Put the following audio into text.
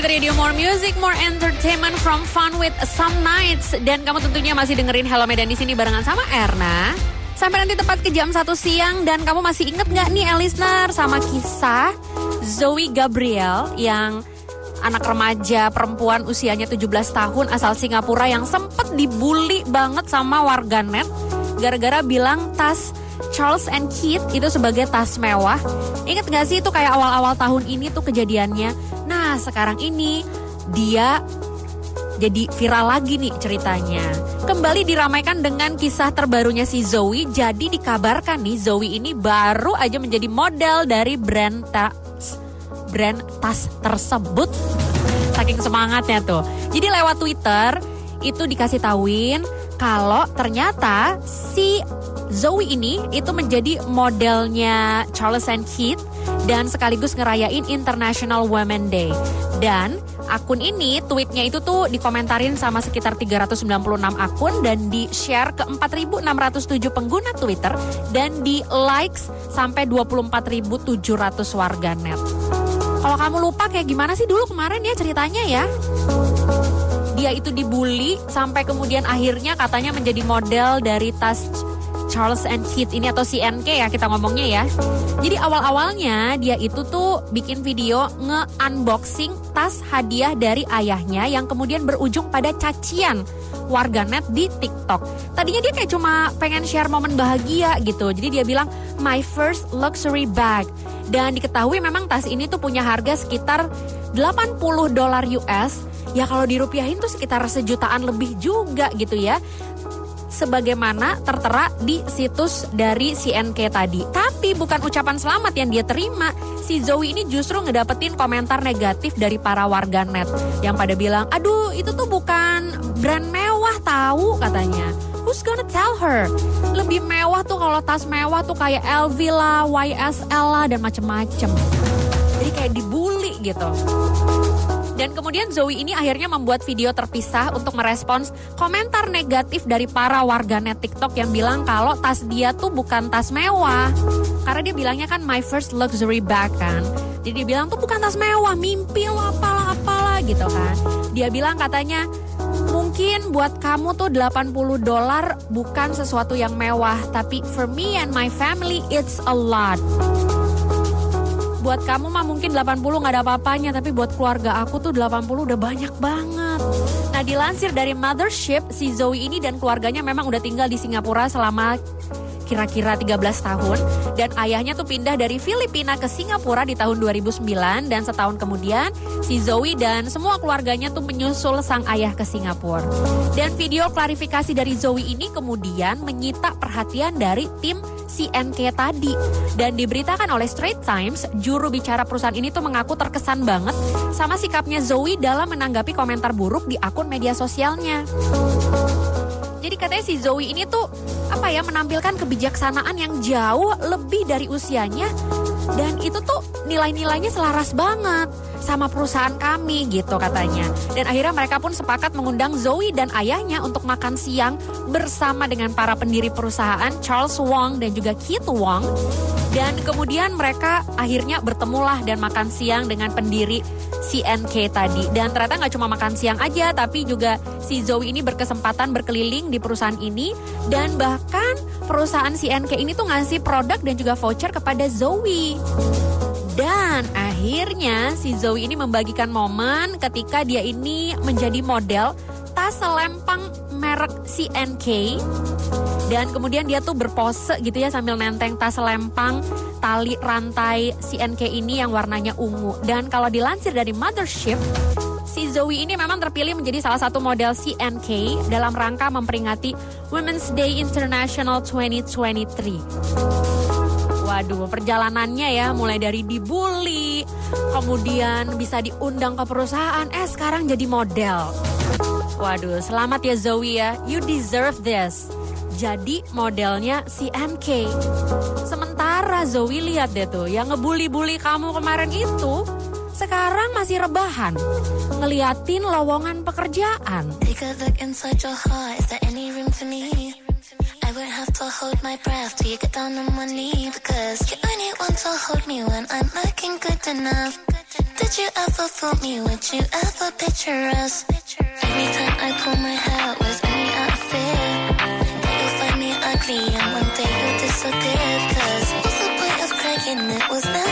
103.8 Radio More Music, More Entertainment from Fun with Some Nights. Dan kamu tentunya masih dengerin Hello Medan di sini barengan sama Erna. Sampai nanti tepat ke jam 1 siang dan kamu masih inget nggak nih, listener, sama kisah Zoe Gabriel yang anak remaja perempuan usianya 17 tahun asal Singapura yang sempet dibully banget sama warganet gara-gara bilang tas Charles and Keith itu sebagai tas mewah. Ingat gak sih itu kayak awal-awal tahun ini tuh kejadiannya. Nah sekarang ini dia jadi viral lagi nih ceritanya. Kembali diramaikan dengan kisah terbarunya si Zoe. Jadi dikabarkan nih Zoe ini baru aja menjadi model dari brand tas brand tas tersebut. Saking semangatnya tuh. Jadi lewat Twitter itu dikasih tauin kalau ternyata si Zoe ini itu menjadi modelnya Charles and Keith dan sekaligus ngerayain International Women Day. Dan akun ini tweetnya itu tuh dikomentarin sama sekitar 396 akun dan di-share ke 4.607 pengguna Twitter dan di likes sampai 24.700 warga net. Kalau kamu lupa kayak gimana sih dulu kemarin ya ceritanya ya? Dia itu dibully sampai kemudian akhirnya katanya menjadi model dari tas Charles and Keith ini atau CNK ya kita ngomongnya ya. Jadi awal-awalnya dia itu tuh bikin video nge-unboxing tas hadiah dari ayahnya yang kemudian berujung pada cacian warganet di TikTok. Tadinya dia kayak cuma pengen share momen bahagia gitu. Jadi dia bilang my first luxury bag. Dan diketahui memang tas ini tuh punya harga sekitar 80 dolar US. Ya kalau dirupiahin tuh sekitar sejutaan lebih juga gitu ya sebagaimana tertera di situs dari CNK tadi. Tapi bukan ucapan selamat yang dia terima. Si Zoe ini justru ngedapetin komentar negatif dari para warganet yang pada bilang, "Aduh, itu tuh bukan brand mewah tahu," katanya. Who's gonna tell her? Lebih mewah tuh kalau tas mewah tuh kayak LV lah, YSL lah dan macem-macem. Jadi kayak dibully gitu. Dan kemudian Zoe ini akhirnya membuat video terpisah untuk merespons komentar negatif dari para warganet TikTok yang bilang kalau tas dia tuh bukan tas mewah. Karena dia bilangnya kan my first luxury bag kan. Jadi dia bilang tuh bukan tas mewah, mimpi lo apalah apalah gitu kan. Dia bilang katanya mungkin buat kamu tuh 80 dolar bukan sesuatu yang mewah, tapi for me and my family it's a lot buat kamu mah mungkin 80 nggak ada apa-apanya tapi buat keluarga aku tuh 80 udah banyak banget. Nah dilansir dari Mothership si Zoe ini dan keluarganya memang udah tinggal di Singapura selama kira-kira 13 tahun dan ayahnya tuh pindah dari Filipina ke Singapura di tahun 2009 dan setahun kemudian si Zoe dan semua keluarganya tuh menyusul sang ayah ke Singapura. Dan video klarifikasi dari Zoe ini kemudian menyita perhatian dari tim CNK tadi. Dan diberitakan oleh Straits Times, juru bicara perusahaan ini tuh mengaku terkesan banget sama sikapnya Zoe dalam menanggapi komentar buruk di akun media sosialnya. Jadi katanya si Zoe ini tuh apa ya menampilkan kebijaksanaan yang jauh lebih dari usianya. Dan itu tuh nilai-nilainya selaras banget sama perusahaan kami gitu katanya. Dan akhirnya mereka pun sepakat mengundang Zoe dan ayahnya untuk makan siang bersama dengan para pendiri perusahaan Charles Wong dan juga Keith Wong. Dan kemudian mereka akhirnya bertemulah dan makan siang dengan pendiri CNK tadi. Dan ternyata nggak cuma makan siang aja, tapi juga si Zoe ini berkesempatan berkeliling di perusahaan ini. Dan bahkan perusahaan CNK ini tuh ngasih produk dan juga voucher kepada Zoe. Dan akhirnya si Zoe ini membagikan momen ketika dia ini menjadi model tas selempang merek CNK dan kemudian dia tuh berpose gitu ya sambil nenteng tas selempang tali rantai CNK ini yang warnanya ungu. Dan kalau dilansir dari Mothership, si Zoe ini memang terpilih menjadi salah satu model CNK dalam rangka memperingati Women's Day International 2023. Waduh, perjalanannya ya mulai dari dibully, kemudian bisa diundang ke perusahaan, eh sekarang jadi model. Waduh, selamat ya Zoe ya. You deserve this jadi modelnya si MK. Sementara Zoe lihat deh tuh, yang ngebully-bully kamu kemarin itu sekarang masih rebahan ngeliatin lowongan pekerjaan. I won't have to hold my breath till you get down on one knee because you only want to hold me when I'm looking good enough. Did you ever fool me? Would you ever picture us? Every time I pull my hair, was any outfit? That you'll find me ugly and one day you'll disappear. Cause what's the point of crying? It was never